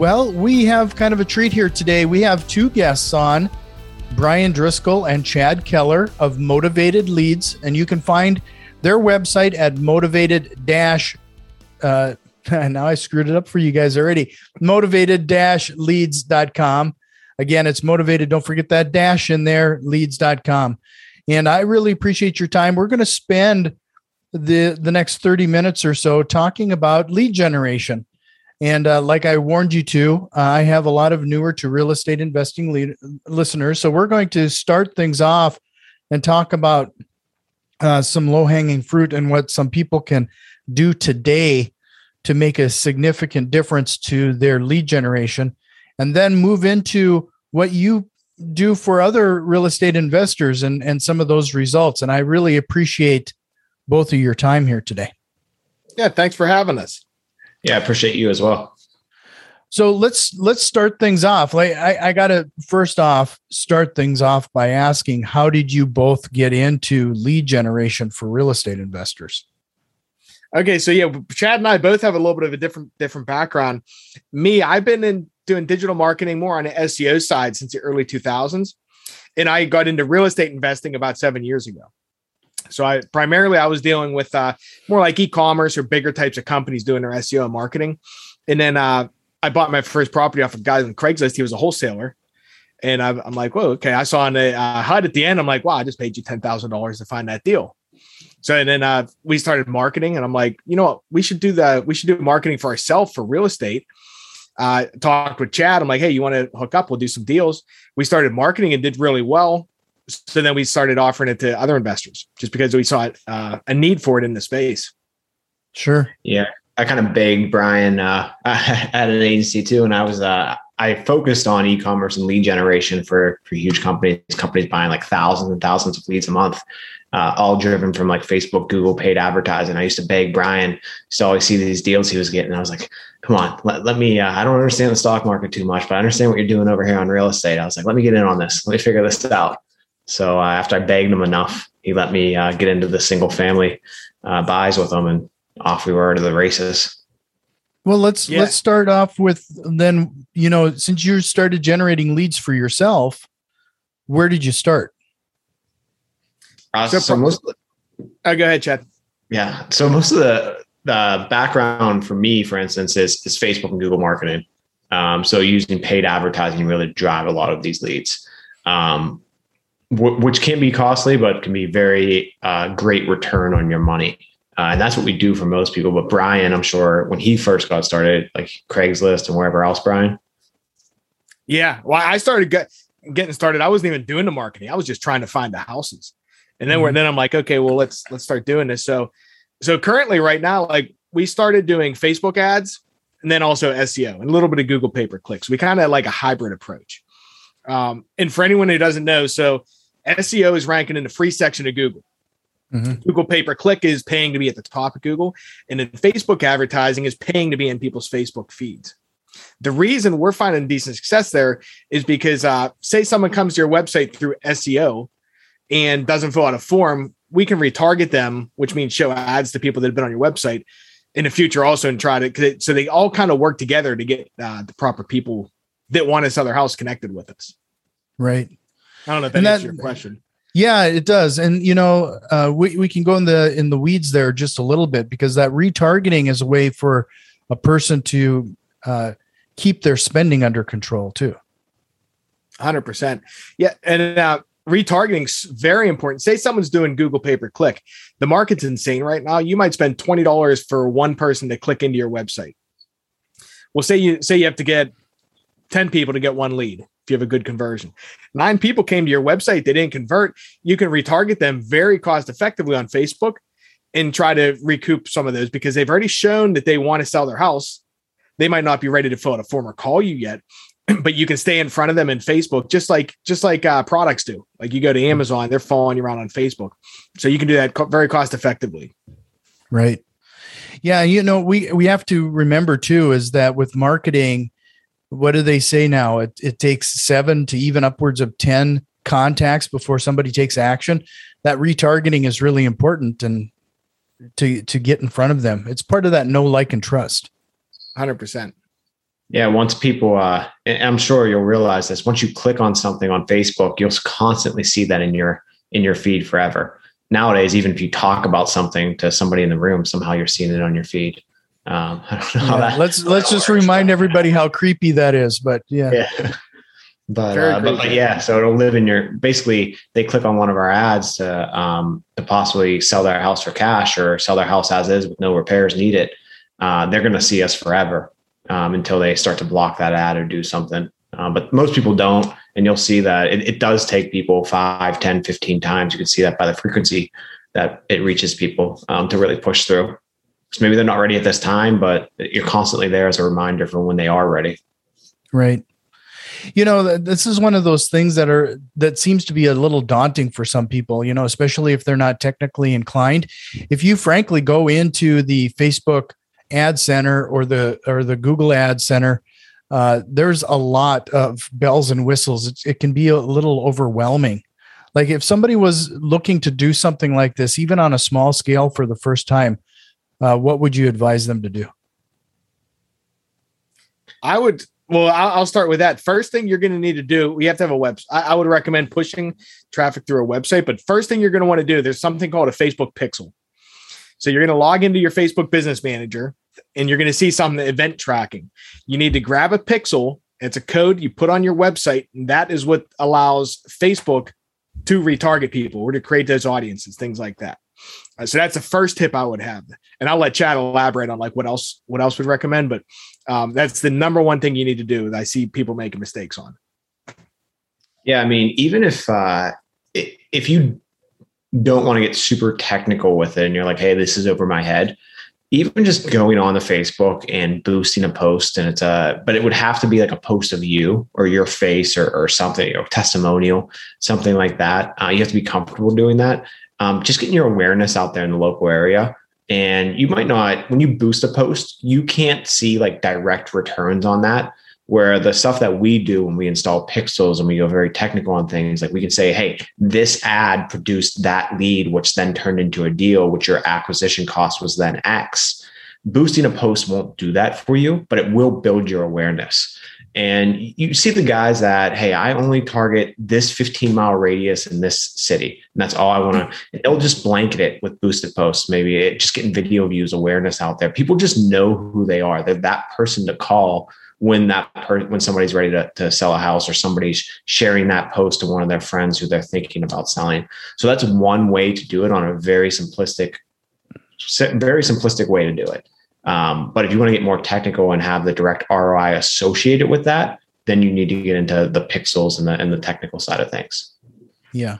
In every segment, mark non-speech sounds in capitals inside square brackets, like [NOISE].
Well, we have kind of a treat here today. We have two guests on Brian Driscoll and Chad Keller of Motivated Leads, and you can find their website at motivated dash. Uh, [LAUGHS] now I screwed it up for you guys already. Motivated dash leads.com. Again, it's motivated. Don't forget that dash in there, leads.com. And I really appreciate your time. We're going to spend the the next 30 minutes or so talking about lead generation. And uh, like I warned you to, uh, I have a lot of newer to real estate investing lead, listeners. So we're going to start things off and talk about uh, some low hanging fruit and what some people can do today to make a significant difference to their lead generation. And then move into what you do for other real estate investors and, and some of those results. And I really appreciate both of your time here today. Yeah, thanks for having us. Yeah, I appreciate you as well. So let's let's start things off. Like I, I gotta first off start things off by asking, how did you both get into lead generation for real estate investors? Okay, so yeah, Chad and I both have a little bit of a different different background. Me, I've been in doing digital marketing more on the SEO side since the early 2000s, and I got into real estate investing about seven years ago. So I primarily I was dealing with uh, more like e-commerce or bigger types of companies doing their SEO and marketing. And then uh, I bought my first property off of guys on Craigslist. He was a wholesaler. And I, am like, whoa, okay. I saw on the uh, HUD at the end. I'm like, wow, I just paid you ten thousand dollars to find that deal. So and then uh, we started marketing, and I'm like, you know what, we should do that. We should do marketing for ourselves for real estate. Uh, talked with Chad. I'm like, hey, you want to hook up? We'll do some deals. We started marketing and did really well so then we started offering it to other investors just because we saw uh, a need for it in the space. Sure. Yeah. I kind of begged Brian uh, [LAUGHS] at an agency too. And I was, uh, I focused on e-commerce and lead generation for, for huge companies, companies buying like thousands and thousands of leads a month, uh, all driven from like Facebook, Google paid advertising. I used to beg Brian to always see these deals he was getting. I was like, come on, let, let me, uh, I don't understand the stock market too much, but I understand what you're doing over here on real estate. I was like, let me get in on this. Let me figure this out. So uh, after I begged him enough, he let me uh, get into the single family uh, buys with him, and off we were to the races. Well, let's yeah. let's start off with then. You know, since you started generating leads for yourself, where did you start? Uh, so, so most. oh, go ahead, Chad. Yeah. So most of the the background for me, for instance, is is Facebook and Google marketing. Um, so using paid advertising really drive a lot of these leads. Um, which can be costly, but can be very uh, great return on your money. Uh, and that's what we do for most people. But Brian, I'm sure when he first got started, like Craigslist and wherever else, Brian. Yeah. Well, I started get, getting started. I wasn't even doing the marketing. I was just trying to find the houses. And then mm-hmm. we're, then I'm like, okay, well, let's, let's start doing this. So, so currently right now, like we started doing Facebook ads and then also SEO and a little bit of Google pay per clicks. We kind of like a hybrid approach. Um, and for anyone who doesn't know, so SEO is ranking in the free section of Google. Mm-hmm. Google pay per click is paying to be at the top of Google, and then Facebook advertising is paying to be in people's Facebook feeds. The reason we're finding decent success there is because, uh, say, someone comes to your website through SEO and doesn't fill out a form, we can retarget them, which means show ads to people that have been on your website in the future also and try to. So they all kind of work together to get uh, the proper people that want to sell their house connected with us. Right. I don't know if that, that answers your question. Yeah, it does. And you know, uh, we we can go in the in the weeds there just a little bit because that retargeting is a way for a person to uh, keep their spending under control too. Hundred percent. Yeah, and uh, retargeting is very important. Say someone's doing Google pay per click. The market's insane right now. You might spend twenty dollars for one person to click into your website. Well, say you say you have to get ten people to get one lead you have a good conversion. Nine people came to your website, they didn't convert. You can retarget them very cost effectively on Facebook and try to recoup some of those because they've already shown that they want to sell their house. They might not be ready to fill out a form or call you yet. [CLEARS THROAT] but you can stay in front of them in Facebook, just like just like uh, products do. Like you go to Amazon, they're following you around on Facebook, so you can do that co- very cost effectively. Right. Yeah, you know, we we have to remember too is that with marketing, what do they say now? It it takes seven to even upwards of ten contacts before somebody takes action. That retargeting is really important and to to get in front of them. It's part of that know, like, and trust. Hundred percent. Yeah, once people, uh, I'm sure you'll realize this. Once you click on something on Facebook, you'll constantly see that in your in your feed forever. Nowadays, even if you talk about something to somebody in the room, somehow you're seeing it on your feed. Um, [LAUGHS] I don't know yeah, that, let's [LAUGHS] let's just remind everybody how creepy that is. But yeah, yeah. But, uh, but, but yeah, so it'll live in your. Basically, they click on one of our ads to um, to possibly sell their house for cash or sell their house as is with no repairs needed. Uh, they're going to see us forever um, until they start to block that ad or do something. Uh, but most people don't. And you'll see that it, it, does take people 5, 10, 15 times. You can see that by the frequency that it reaches people um, to really push through. Maybe they're not ready at this time, but you're constantly there as a reminder for when they are ready. Right. You know, this is one of those things that are that seems to be a little daunting for some people, you know, especially if they're not technically inclined. If you frankly go into the Facebook ad center or the or the Google ad center, uh, there's a lot of bells and whistles. It, it can be a little overwhelming. Like if somebody was looking to do something like this, even on a small scale for the first time, uh, what would you advise them to do? I would. Well, I'll start with that. First thing you're going to need to do, we have to have a website. I would recommend pushing traffic through a website, but first thing you're going to want to do, there's something called a Facebook pixel. So you're going to log into your Facebook business manager and you're going to see some event tracking. You need to grab a pixel. It's a code you put on your website, and that is what allows Facebook to retarget people or to create those audiences, things like that. Uh, so that's the first tip I would have, and I'll let Chad elaborate on like what else what else would recommend. But um, that's the number one thing you need to do. That I see people making mistakes on. Yeah, I mean, even if uh, if you don't want to get super technical with it, and you're like, "Hey, this is over my head," even just going on the Facebook and boosting a post and it's a, but it would have to be like a post of you or your face or, or something, or testimonial, something like that. Uh, you have to be comfortable doing that. Um, just getting your awareness out there in the local area. And you might not, when you boost a post, you can't see like direct returns on that. Where the stuff that we do when we install pixels and we go very technical on things like we can say hey this ad produced that lead which then turned into a deal which your acquisition cost was then x. Boosting a post won't do that for you but it will build your awareness and you see the guys that hey i only target this 15 mile radius in this city. And that's all i want to they'll just blanket it with boosted posts maybe it, just getting video views awareness out there. People just know who they are. They're that person to call when that per- when somebody's ready to, to sell a house or somebody's sharing that post to one of their friends who they're thinking about selling. So that's one way to do it on a very simplistic very simplistic way to do it um, but if you want to get more technical and have the direct roi associated with that then you need to get into the pixels and the and the technical side of things. Yeah.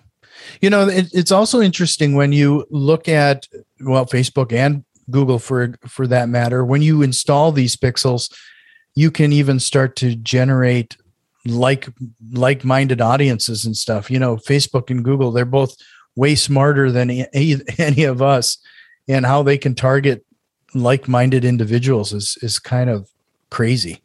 You know it, it's also interesting when you look at well facebook and google for for that matter when you install these pixels you can even start to generate like like-minded audiences and stuff. You know facebook and google they're both way smarter than any, [LAUGHS] any of us and how they can target like-minded individuals is is kind of crazy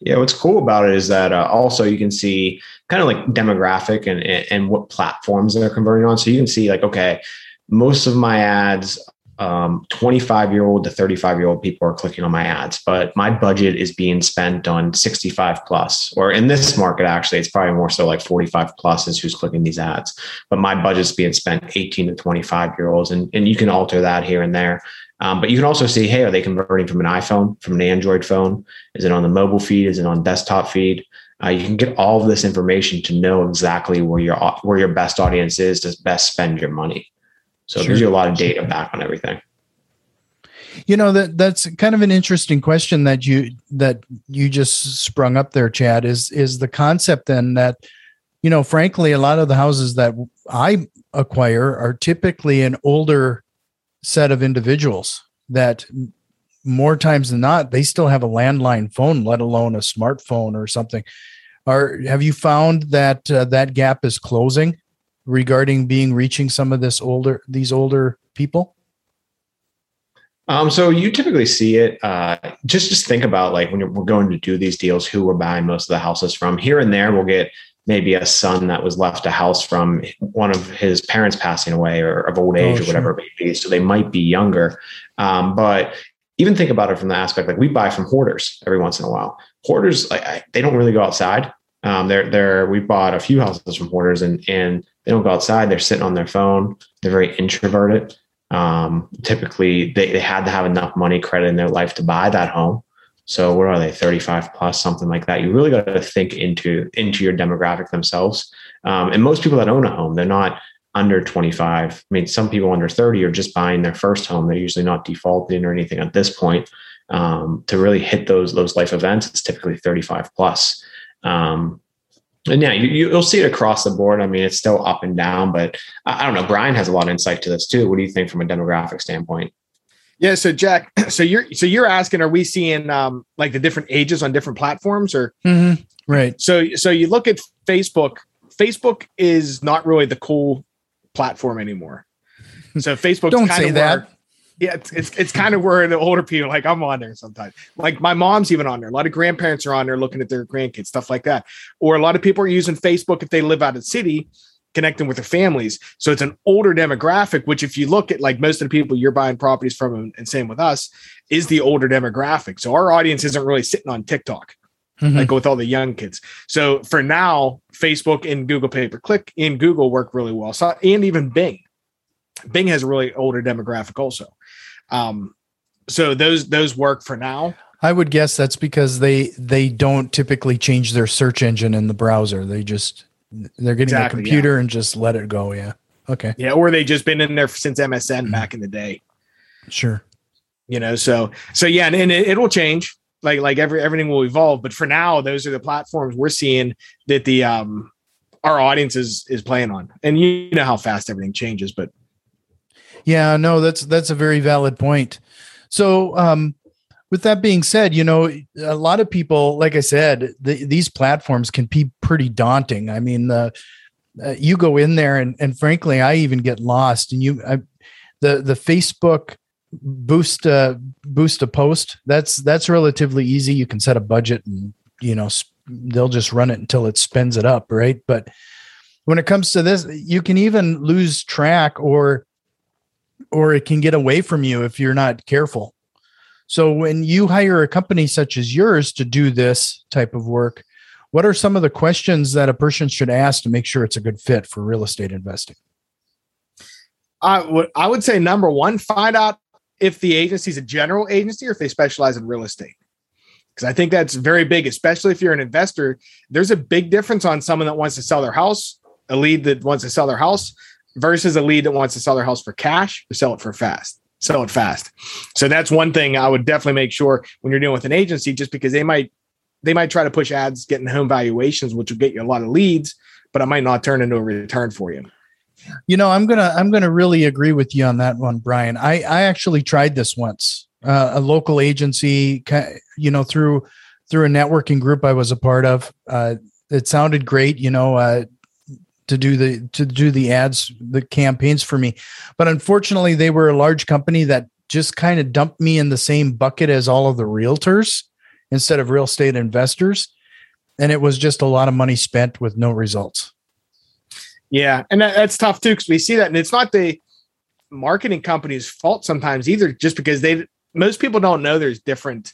yeah what's cool about it is that uh, also you can see kind of like demographic and, and what platforms they're converting on so you can see like okay most of my ads um, 25 year old to 35 year old people are clicking on my ads, but my budget is being spent on 65 plus, or in this market, actually, it's probably more so like 45 plus is who's clicking these ads. But my budget's being spent 18 to 25 year olds, and, and you can alter that here and there. Um, but you can also see, hey, are they converting from an iPhone, from an Android phone? Is it on the mobile feed? Is it on desktop feed? Uh, you can get all of this information to know exactly where your where your best audience is to best spend your money. So sure. it gives you a lot of data back on everything. You know that that's kind of an interesting question that you that you just sprung up there, Chad. Is is the concept then that you know, frankly, a lot of the houses that I acquire are typically an older set of individuals that more times than not, they still have a landline phone, let alone a smartphone or something. Are have you found that uh, that gap is closing regarding being reaching some of this older these older people? Um, so you typically see it. Uh, just just think about like when we're going to do these deals, who we're buying most of the houses from. Here and there, we'll get maybe a son that was left a house from one of his parents passing away or of old age oh, or whatever sure. it may be. So they might be younger. Um, but even think about it from the aspect like we buy from hoarders every once in a while. Hoarders, like I, they don't really go outside. Um, they're they're we bought a few houses from hoarders and and they don't go outside. They're sitting on their phone. They're very introverted. Um, typically, they, they had to have enough money credit in their life to buy that home. So what are they, 35 plus, something like that? You really got to think into into your demographic themselves. Um, and most people that own a home, they're not under 25. I mean, some people under 30 are just buying their first home. They're usually not defaulting or anything at this point. Um, to really hit those those life events, it's typically 35 plus. Um, and yeah, you, will see it across the board. I mean, it's still up and down, but I, I don't know. Brian has a lot of insight to this too. What do you think from a demographic standpoint? Yeah, so Jack, [CLEARS THROAT] so you're so you're asking, are we seeing um like the different ages on different platforms or mm-hmm. right? So so you look at Facebook. Facebook is not really the cool platform anymore. So [LAUGHS] Facebook don't say that. yeah, it's it's, it's kind of where the older people like I'm on there sometimes. Like my mom's even on there. A lot of grandparents are on there looking at their grandkids, stuff like that. Or a lot of people are using Facebook if they live out of the city connecting with their families. So it's an older demographic, which if you look at like most of the people you're buying properties from, and same with us, is the older demographic. So our audience isn't really sitting on TikTok. Mm-hmm. Like with all the young kids. So for now, Facebook and Google pay per click in Google work really well. So and even Bing. Bing has a really older demographic also. Um, so those those work for now. I would guess that's because they they don't typically change their search engine in the browser. They just they're getting exactly, a computer yeah. and just let it go. Yeah. Okay. Yeah. Or they just been in there since MSN mm-hmm. back in the day. Sure. You know, so, so yeah, and, and it, it will change like, like every, everything will evolve, but for now, those are the platforms we're seeing that the, um, our audience is, is playing on. And you know how fast everything changes, but yeah, no, that's, that's a very valid point. So, um, with that being said, you know, a lot of people, like I said, the, these platforms can be pretty daunting. I mean, the uh, you go in there, and and frankly, I even get lost. And you, I, the the Facebook boost uh, boost a post that's that's relatively easy. You can set a budget, and you know they'll just run it until it spends it up, right? But when it comes to this, you can even lose track, or or it can get away from you if you're not careful so when you hire a company such as yours to do this type of work, what are some of the questions that a person should ask to make sure it's a good fit for real estate investing? I would I would say number one, find out if the agency is a general agency or if they specialize in real estate. Because I think that's very big, especially if you're an investor. There's a big difference on someone that wants to sell their house, a lead that wants to sell their house, versus a lead that wants to sell their house for cash or sell it for fast sell it fast. So that's one thing I would definitely make sure when you're dealing with an agency, just because they might they might try to push ads getting home valuations, which will get you a lot of leads, but it might not turn into a return for you. You know, I'm gonna I'm gonna really agree with you on that one, Brian. I I actually tried this once. Uh, a local agency, you know, through through a networking group I was a part of. Uh, it sounded great, you know. Uh, to do the to do the ads the campaigns for me. But unfortunately they were a large company that just kind of dumped me in the same bucket as all of the realtors instead of real estate investors. And it was just a lot of money spent with no results. Yeah and that, that's tough too because we see that and it's not the marketing company's fault sometimes either just because they most people don't know there's different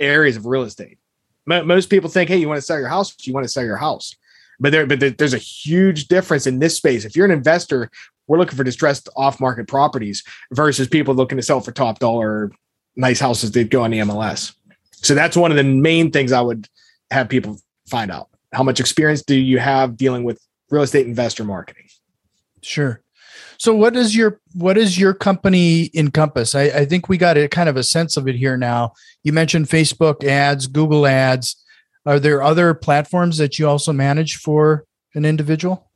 areas of real estate. Most people think hey you want to sell your house? You want to sell your house but there, but there's a huge difference in this space. If you're an investor, we're looking for distressed off-market properties versus people looking to sell for top dollar, nice houses that go on the MLS. So that's one of the main things I would have people find out. How much experience do you have dealing with real estate investor marketing? Sure. So what is your what is your company encompass? I, I think we got a kind of a sense of it here now. You mentioned Facebook ads, Google ads. Are there other platforms that you also manage for an individual?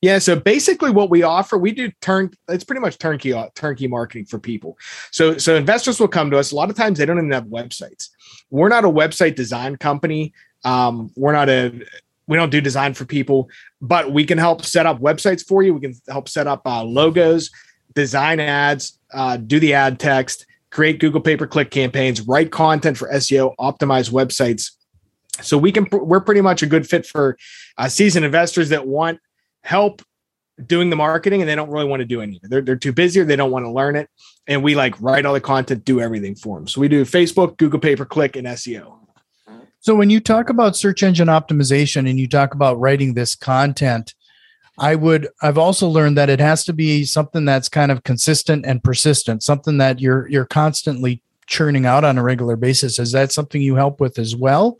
Yeah, so basically what we offer, we do turn it's pretty much turnkey uh, turnkey marketing for people. So so investors will come to us. A lot of times they don't even have websites. We're not a website design company. Um, we're not a we don't do design for people, but we can help set up websites for you. We can help set up uh, logos, design ads, uh, do the ad text, create Google pay per click campaigns, write content for SEO, optimize websites. So we can we're pretty much a good fit for uh, seasoned investors that want help doing the marketing and they don't really want to do anything. They're, they're too busy or they don't want to learn it. And we like write all the content, do everything for them. So we do Facebook, Google pay per click, and SEO. So when you talk about search engine optimization and you talk about writing this content, I would I've also learned that it has to be something that's kind of consistent and persistent, something that you're you're constantly churning out on a regular basis. Is that something you help with as well?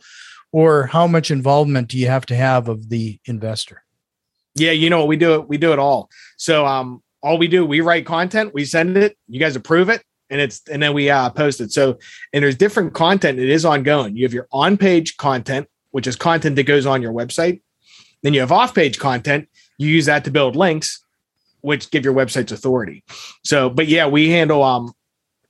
Or how much involvement do you have to have of the investor? Yeah, you know what we do it. We do it all. So um, all we do, we write content, we send it, you guys approve it, and it's and then we uh, post it. So and there's different content. It is ongoing. You have your on-page content, which is content that goes on your website. Then you have off-page content. You use that to build links, which give your websites authority. So, but yeah, we handle. Um,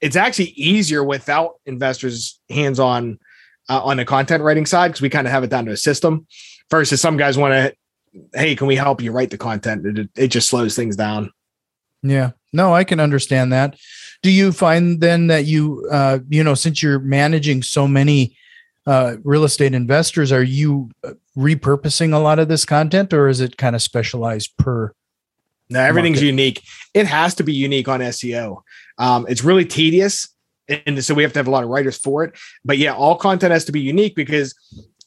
it's actually easier without investors hands-on uh, on the content writing side because we kind of have it down to a system. Versus some guys want to hey, can we help you write the content? It, it just slows things down. Yeah, no, I can understand that. Do you find then that you, uh, you know, since you're managing so many uh, real estate investors, are you uh, repurposing a lot of this content, or is it kind of specialized per? No, everything's market? unique. It has to be unique on SEO. Um, it's really tedious, and so we have to have a lot of writers for it. But yeah, all content has to be unique because.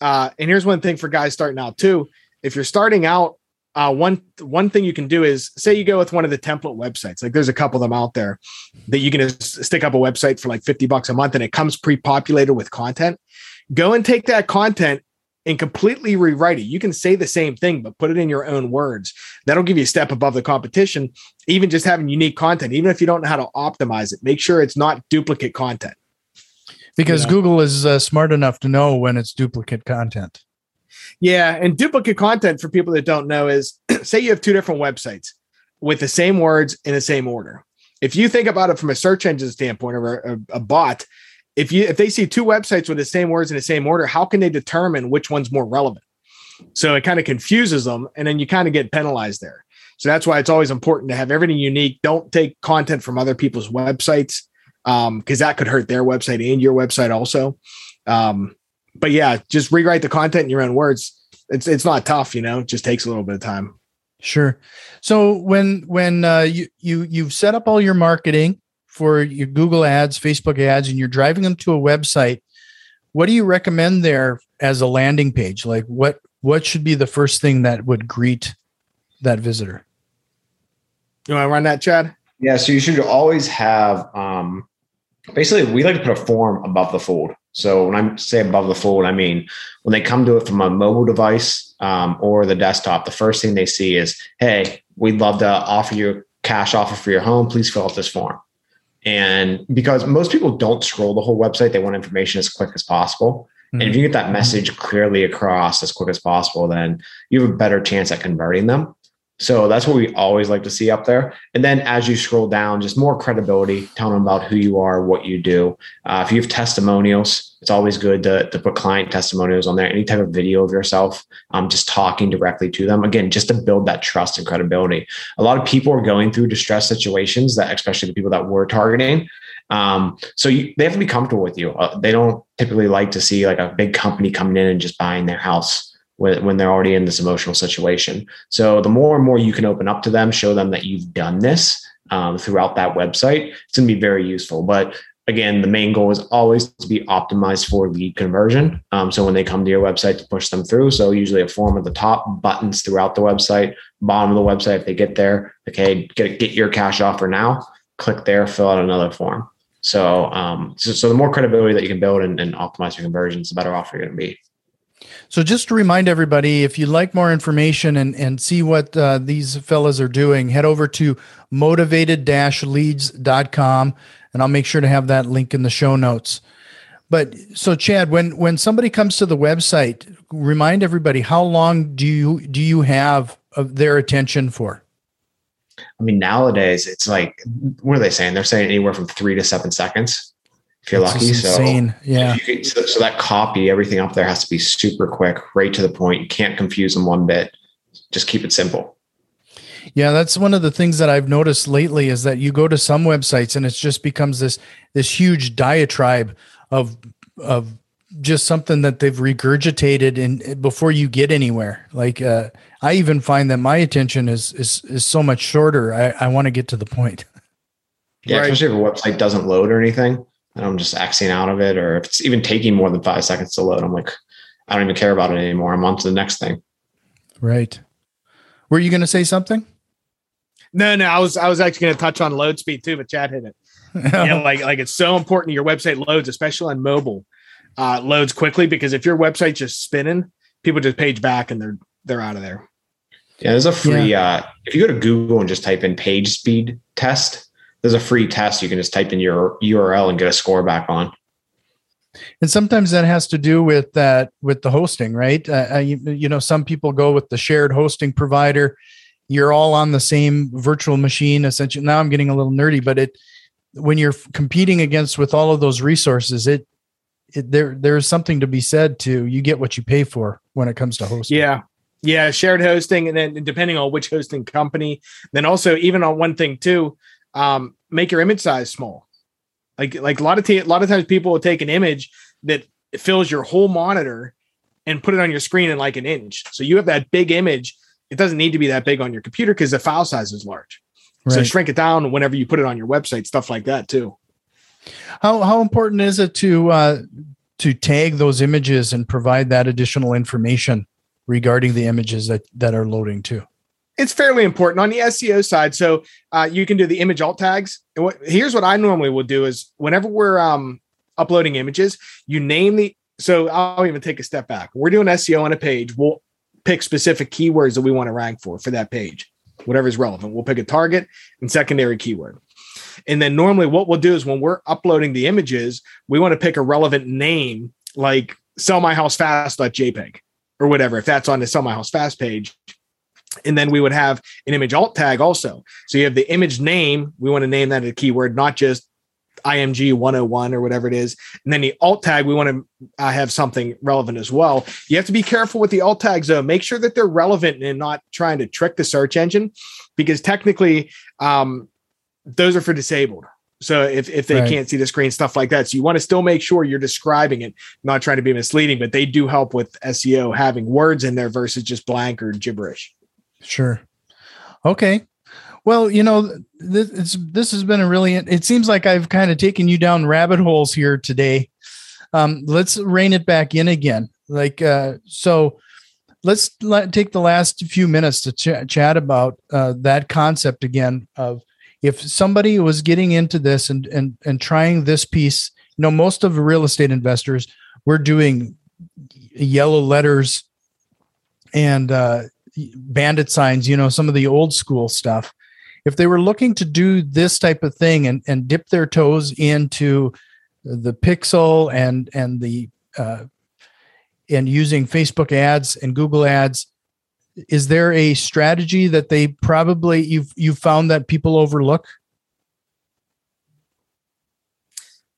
Uh, and here's one thing for guys starting out too if you're starting out, uh, one one thing you can do is say you go with one of the template websites. Like there's a couple of them out there that you can just stick up a website for like 50 bucks a month and it comes pre-populated with content. Go and take that content and completely rewrite it. You can say the same thing, but put it in your own words. That'll give you a step above the competition. Even just having unique content, even if you don't know how to optimize it, make sure it's not duplicate content. Because you know? Google is uh, smart enough to know when it's duplicate content. Yeah, and duplicate content for people that don't know is [CLEARS THROAT] say you have two different websites with the same words in the same order. If you think about it from a search engine standpoint or a, a bot, if you if they see two websites with the same words in the same order, how can they determine which one's more relevant? So it kind of confuses them, and then you kind of get penalized there. So that's why it's always important to have everything unique. Don't take content from other people's websites because um, that could hurt their website and your website also. Um, but yeah, just rewrite the content in your own words. It's it's not tough, you know. It just takes a little bit of time. Sure. So when when uh, you you you've set up all your marketing for your Google ads, Facebook ads, and you're driving them to a website, what do you recommend there as a landing page? Like what what should be the first thing that would greet that visitor? You want to run that, Chad? Yeah. So you should always have um, basically we like to put a form above the fold. So when I say above the fold, I mean when they come to it from a mobile device um, or the desktop, the first thing they see is, "Hey, we'd love to offer you a cash offer for your home. Please fill out this form." And because most people don't scroll the whole website, they want information as quick as possible. Mm-hmm. And if you get that message clearly across as quick as possible, then you have a better chance at converting them. So that's what we always like to see up there. And then as you scroll down, just more credibility, telling them about who you are, what you do. Uh, if you have testimonials, it's always good to, to put client testimonials on there, any type of video of yourself, um, just talking directly to them. Again, just to build that trust and credibility. A lot of people are going through distress situations that, especially the people that we're targeting. Um, so you, they have to be comfortable with you. Uh, they don't typically like to see like a big company coming in and just buying their house when, when they're already in this emotional situation. So the more and more you can open up to them, show them that you've done this um, throughout that website, it's going to be very useful. But again, the main goal is always to be optimized for lead conversion. Um, so when they come to your website to push them through, so usually a form at the top, buttons throughout the website, bottom of the website, if they get there, okay, get, get your cash offer now, click there, fill out another form. So, um, so, so the more credibility that you can build and, and optimize your conversions, the better off you're going to be. So just to remind everybody, if you'd like more information and, and see what uh, these fellas are doing, head over to motivated-leads.com and I'll make sure to have that link in the show notes. But so Chad, when when somebody comes to the website, remind everybody how long do you do you have of their attention for? I mean, nowadays it's like, what are they saying? They're saying anywhere from three to seven seconds if you're It's lucky. So, Yeah. if you could- so, so that copy, everything up there has to be super quick, right to the point. You can't confuse them one bit. Just keep it simple. Yeah, that's one of the things that I've noticed lately is that you go to some websites and it just becomes this this huge diatribe of of just something that they've regurgitated in before you get anywhere. Like uh, I even find that my attention is is is so much shorter. I, I want to get to the point. Yeah, Right. especially if a website doesn't load or anything. And I'm just Xing out of it, or if it's even taking more than five seconds to load, I'm like, I don't even care about it anymore. I'm on to the next thing. Right. Were you going to say something? No, no, I was I was actually going to touch on load speed too, but Chad hit it. [LAUGHS] yeah, like like it's so important your website loads, especially on mobile, uh, loads quickly because if your website's just spinning, people just page back and they're they're out of there. Yeah, there's a free. Uh, if you go to Google and just type in page speed test, there's a free test you can just type in your URL and get a score back on. And sometimes that has to do with that with the hosting, right? Uh, uh, you, you know, some people go with the shared hosting provider. You're all on the same virtual machine, essentially. Now I'm getting a little nerdy, but it when you're competing against with all of those resources, it, it there there is something to be said to you get what you pay for when it comes to hosting. Yeah. Yeah, shared hosting, and then depending on which hosting company, then also even on one thing too, um, make your image size small. Like like a lot of t- a lot of times people will take an image that fills your whole monitor and put it on your screen in like an inch. So you have that big image. It doesn't need to be that big on your computer because the file size is large. So shrink it down whenever you put it on your website, stuff like that too. How how important is it to uh, to tag those images and provide that additional information regarding the images that that are loading too? It's fairly important on the SEO side. So uh, you can do the image alt tags. And what here's what I normally will do is whenever we're um, uploading images, you name the. So I'll even take a step back. We're doing SEO on a page. We'll pick specific keywords that we want to rank for for that page, whatever is relevant. We'll pick a target and secondary keyword. And then normally what we'll do is when we're uploading the images, we want to pick a relevant name like sell my house fast.jpg or whatever. If that's on the sell my house fast page, and then we would have an image alt tag also. So you have the image name. We want to name that a keyword, not just IMG 101 or whatever it is. And then the alt tag, we want to uh, have something relevant as well. You have to be careful with the alt tags, though. Make sure that they're relevant and not trying to trick the search engine, because technically, um, those are for disabled. So if, if they Right. can't see the screen, stuff like that. So you want to still make sure you're describing it, not trying to be misleading, but they do help with SEO having words in there versus just blank or gibberish. Sure. Okay. Well, you know, this this has been a really. It seems like I've kind of taken you down rabbit holes here today. Um, let's rein it back in again. Like uh, so, let's let, take the last few minutes to ch- chat about uh, that concept again. Of if somebody was getting into this and and and trying this piece, you know, most of the real estate investors we're doing yellow letters and uh, bandit signs, you know, some of the old school stuff. If they were looking to do this type of thing and, and dip their toes into the pixel and and the uh, and using Facebook ads and Google ads, is there a strategy that they probably you've you found that people overlook?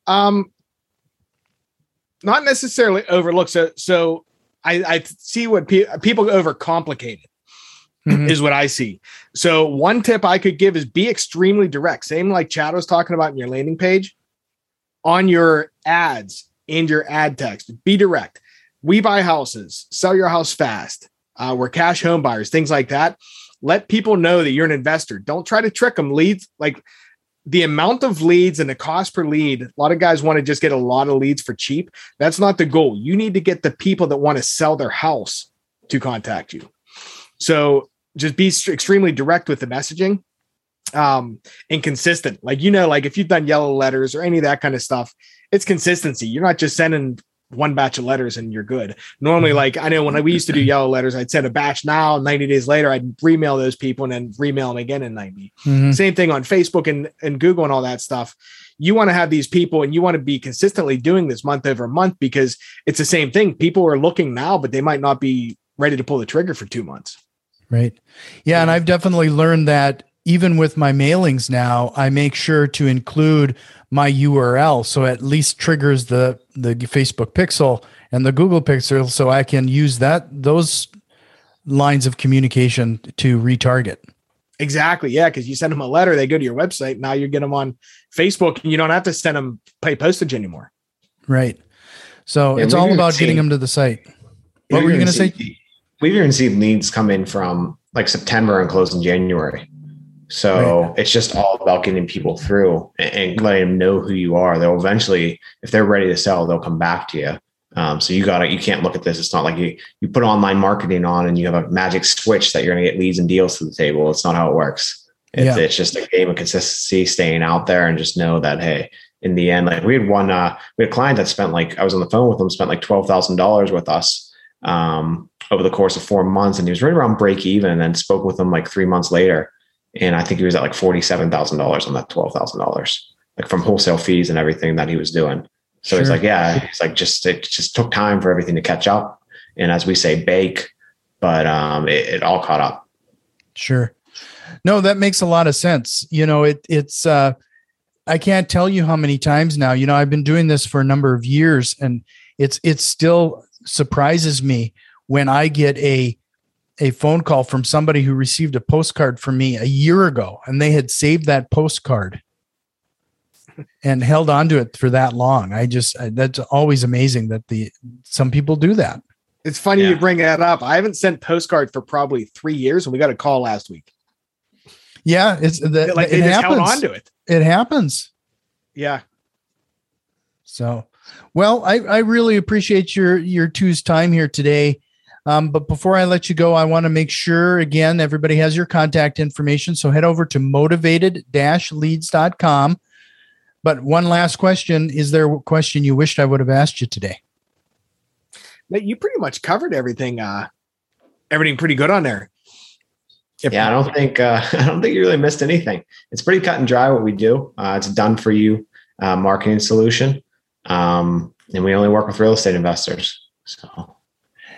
Um, not necessarily overlook. So, so I, I see what pe- people overcomplicate it Mhm. is what I see. So, one tip I could give is be extremely direct. Same like Chad was talking about in your landing page on your ads and your ad text. Be direct. We buy houses, sell your house fast. Uh, we're cash home buyers, things like that. Let people know that you're an investor. Don't try to trick them. Leads like the amount of leads and the cost per lead. A lot of guys want to just get a lot of leads for cheap. That's not the goal. You need to get the people that want to sell their house to contact you. So just be extremely direct with the messaging um and consistent like you know like if you've done yellow letters or any of that kind of stuff it's consistency you're not just sending one batch of letters and you're good. Normally like i know when we used to do yellow letters i'd send a batch now 90 days later i'd remail those people and then remail them again in 90 Mhm. same thing on facebook and, and google and all that stuff. You want to have these people and you want to be consistently doing this month over month because it's the same thing. People are looking now but they might not be ready to pull the trigger for two months. Right. Yeah, and I've definitely learned that even with my mailings now, I make sure to include my URL so at least triggers the the Facebook pixel and the Google pixel so I can use that those lines of communication to retarget. Exactly. Yeah, because you send them a letter, they go to your website. Now you get them on Facebook, and you don't have to send them pay postage anymore. Right. So Yeah, it's all even about getting them to the site. What We've were you even going to say? seen- We've even seen leads come in from like September and close in January. So it's just all about getting people through and, letting them know who you are. They'll eventually, if they're ready to sell, they'll come back to you. Um, so you got to, you can't look at this. It's not like you, you put online marketing on and you have a magic switch that you're going to get leads and deals to the table. It's not how it works. It's, Yeah. it's just a game of consistency, staying out there and just know that, Hey, in the end, like we had one, uh, we had a client that spent like, I was on the phone with them, spent like $12,000 with us, um, over the course of four months. And he was right around break even and then spoke with them like three months later. And I think he was at like $47,000 on that $12,000, like from wholesale fees and everything that he was doing. So he's like, yeah, he's like, just, it just took time for everything to catch up. And as we say, bake, but, um, it, it all caught up. Sure. No, that makes a lot of sense. You know, it it's uh I can't tell you how many times now. You know, I've been doing this for a number of years and it's it still surprises me when I get a a phone call from somebody who received a postcard from me a year ago and they had saved that postcard and held on to it for that long. I just I, that's always amazing that the some people do that. It's funny Yeah. you bring that up. I haven't sent postcard for probably three years, and we got a call last week. Yeah, it's that like it they happens. held on to it. It happens. Yeah. So, well, I, I really appreciate your your two's time here today. Um, but before I let you go, I want to make sure again everybody has your contact information. So head over to motivated-leads.com. But one last question: Is there a question you wished I would have asked you today? But you pretty much covered everything. Uh, everything pretty good on there. If- Yeah, I don't think uh, [LAUGHS] I don't think you really missed anything. It's pretty cut and dry what we do. Uh, it's a done for you uh, marketing solution, um, and we only work with real estate investors. So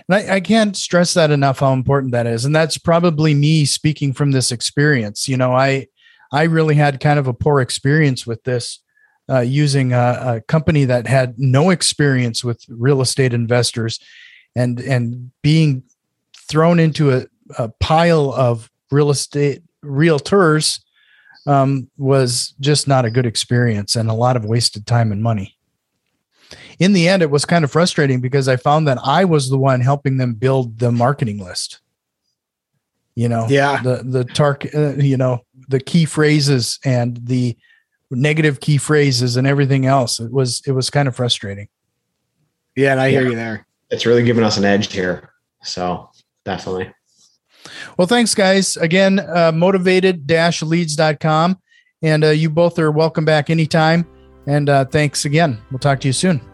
And I, I can't stress that enough how important that is. And that's probably me speaking from this experience. You know, I I really had kind of a poor experience with this uh, using a, a company that had no experience with real estate investors and and being thrown into a, a pile of real estate realtors um, was just not a good experience and a lot of wasted time and money in the end, it was kind of frustrating because I found that I was the one helping them build the marketing list. You know, Yeah. the the tark, uh, you know, the key phrases and the negative key phrases and everything else. It was it was kind of frustrating. Yeah, and I hear you there. it's really giving us an edge here. So definitely. Well, thanks, guys. Again, uh, motivated-leads.com. And uh, you both are welcome back anytime. And uh, thanks again. We'll talk to you soon.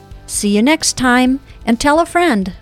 See you next time, and tell a friend.